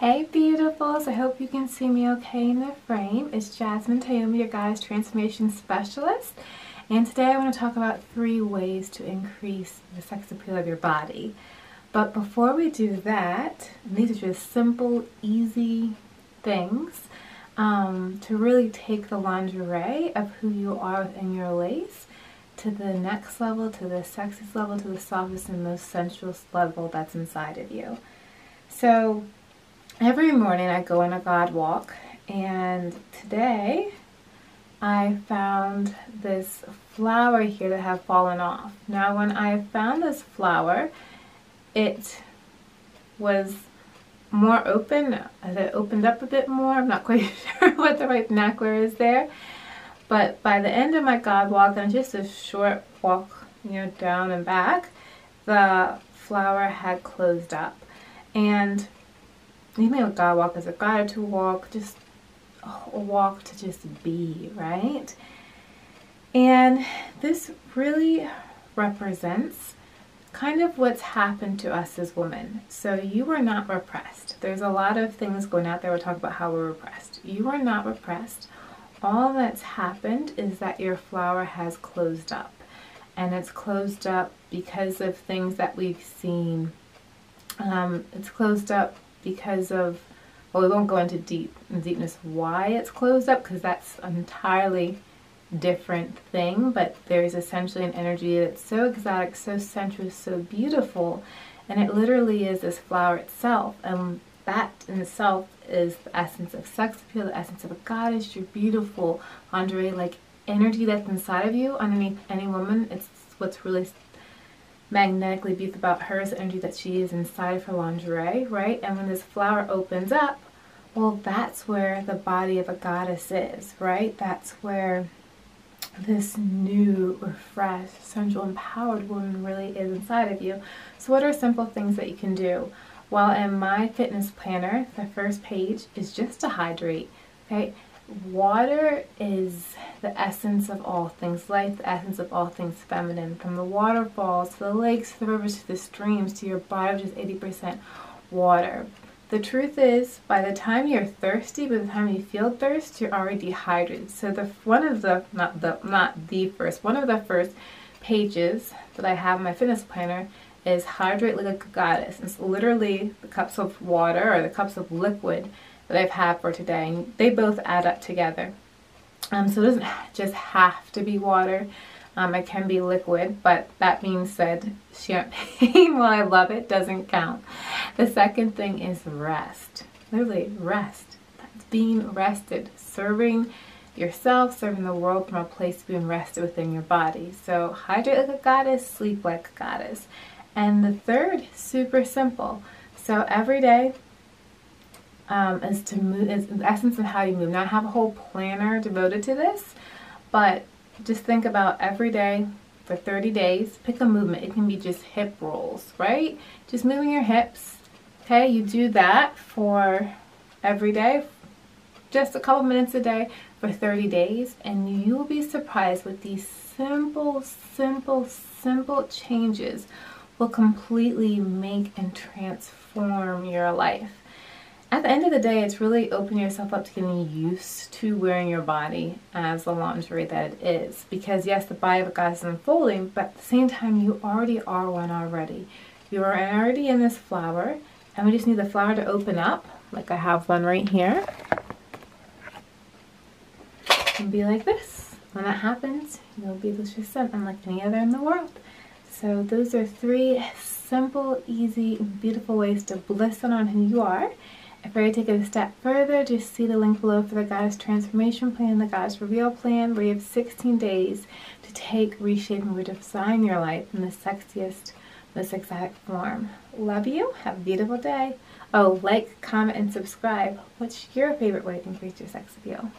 Hey beautifuls, I hope you can see me okay in the frame. It's Jasmine Tayomi, your guys Transformation Specialist. And today I want to talk about three ways to increase the sex appeal of your body. But before we do that, these are just simple, easy things um, to really take the lingerie of who you are within your lace to the next level, to the sexiest level, to the softest and most sensuous level that's inside of you. So every morning I go on a God walk and today I found this flower here that had fallen off. Now when I found this flower, it was more open, it opened up a bit more. I'm not quite sure what the right vernacular is there. But by the end of my God walk, and just a short walk, you know, down and back, the flower had closed up. And even a God walk is a gratitude walk, just a walk to just be, right? And this really represents kind of what's happened to us as women. So you are not repressed. There's a lot of things going out there. We'll talk about how we're repressed. You are not repressed. All that's happened is that your flower has closed up. And it's closed up because of things that we've seen. Um, it's closed up because of, well, we won't go into deep deepness why it's closed up because that's an entirely different thing, but there's essentially an energy that's so exotic, so sensuous, so beautiful, and it literally is this flower itself. And that in itself is the essence of sex appeal, the essence of a goddess, your beautiful Andre, like energy that's inside of you, underneath any woman. It's what's really magnetically beautiful about her is the energy that she is inside of her lingerie, right? And when this flower opens up, well, that's where the body of a goddess is, right? That's where this new, refreshed, sensual, empowered woman really is inside of you. So what are simple things that you can do? Well, in my fitness planner, the first page is just to hydrate, okay? Water is the essence of all things life, the essence of all things feminine. From the waterfalls to the lakes, to the rivers, to the streams, to your body, which is 80% water. The truth is, by the time you're thirsty, by the time you feel thirst, you're already dehydrated. So the one of the not the not the first one of the first pages that I have in my fitness planner is hydrate like a goddess. It's literally the cups of water or the cups of liquid that I've had for today. And they both add up together. Um, so it doesn't just have to be water. Um, it can be liquid, but that being said, champagne, while I love it, doesn't count. The second thing is rest. Literally, rest. That's being rested. Serving yourself, serving the world from a place of being rested within your body. So hydrate like a goddess, sleep like a goddess. And the third, super simple. So every day um, is to move, is the essence of how you move. Now I have a whole planner devoted to this, but just think about every day for 30 days, pick a movement. It can be just hip rolls, right? Just moving your hips. Okay, you do that for every day, just a couple minutes a day for 30 days, and you will be surprised with these simple, simple, simple changes will completely make and transform your life at the end of the day, it's really opening yourself up to getting used to wearing your body as the lingerie that it is. Because yes, the body of a goddess is unfolding, but at the same time, you already are one already. You are already in this flower, and we just need the flower to open up, like I have one right here, and be like this. When that happens, you'll be Lucia unlike any other in the world. So those are three simple, easy, beautiful ways to bliss on who you are if I take it a step further, just see the link below for the Goddess Transformation Plan, the Goddess Reveal Plan, where you have 16 days to take, reshape, and redesign your life in the sexiest, most exotic form. Love you. Have a beautiful day. Oh, like, comment, and subscribe. What's your favorite way to increase your sex appeal?